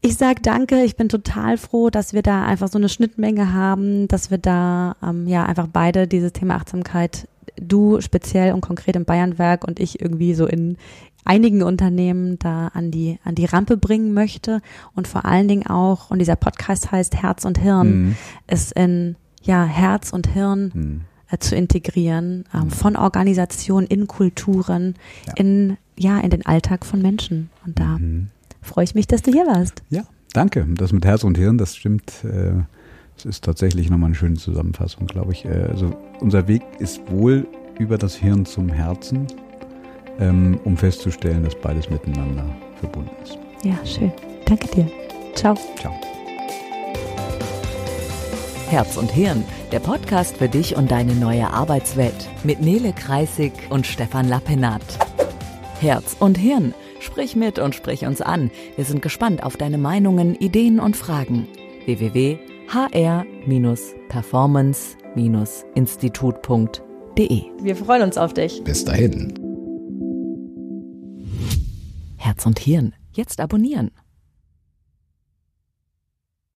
B: Ich sag danke, ich bin total froh, dass wir da einfach so eine Schnittmenge haben, dass wir da ähm, ja einfach beide dieses Thema Achtsamkeit, du speziell und konkret im Bayernwerk und ich irgendwie so in einigen Unternehmen da an die, an die Rampe bringen möchte und vor allen Dingen auch, und dieser Podcast heißt Herz und Hirn,
C: Mhm.
B: es in ja, Herz und Hirn
C: Hm.
B: Äh, zu integrieren, ähm, von Organisation in Kulturen,
C: Ja.
B: in, ja, in den Alltag von Menschen. Und da
C: Mhm.
B: freue ich mich, dass du hier warst.
C: Ja, danke. Das mit Herz und Hirn, das stimmt. Äh, Es ist tatsächlich nochmal eine schöne Zusammenfassung, glaube ich. Äh, Also unser Weg ist wohl über das Hirn zum Herzen, ähm, um festzustellen, dass beides miteinander verbunden ist.
B: Ja, schön. Danke dir. Ciao.
C: Ciao.
D: Herz und Hirn, der Podcast für dich und deine neue Arbeitswelt mit Nele Kreisig und Stefan Lappenat. Herz und Hirn, sprich mit und sprich uns an. Wir sind gespannt auf deine Meinungen, Ideen und Fragen. www.hr-performance-institut.de
B: Wir freuen uns auf dich.
A: Bis dahin.
D: Herz und Hirn, jetzt abonnieren.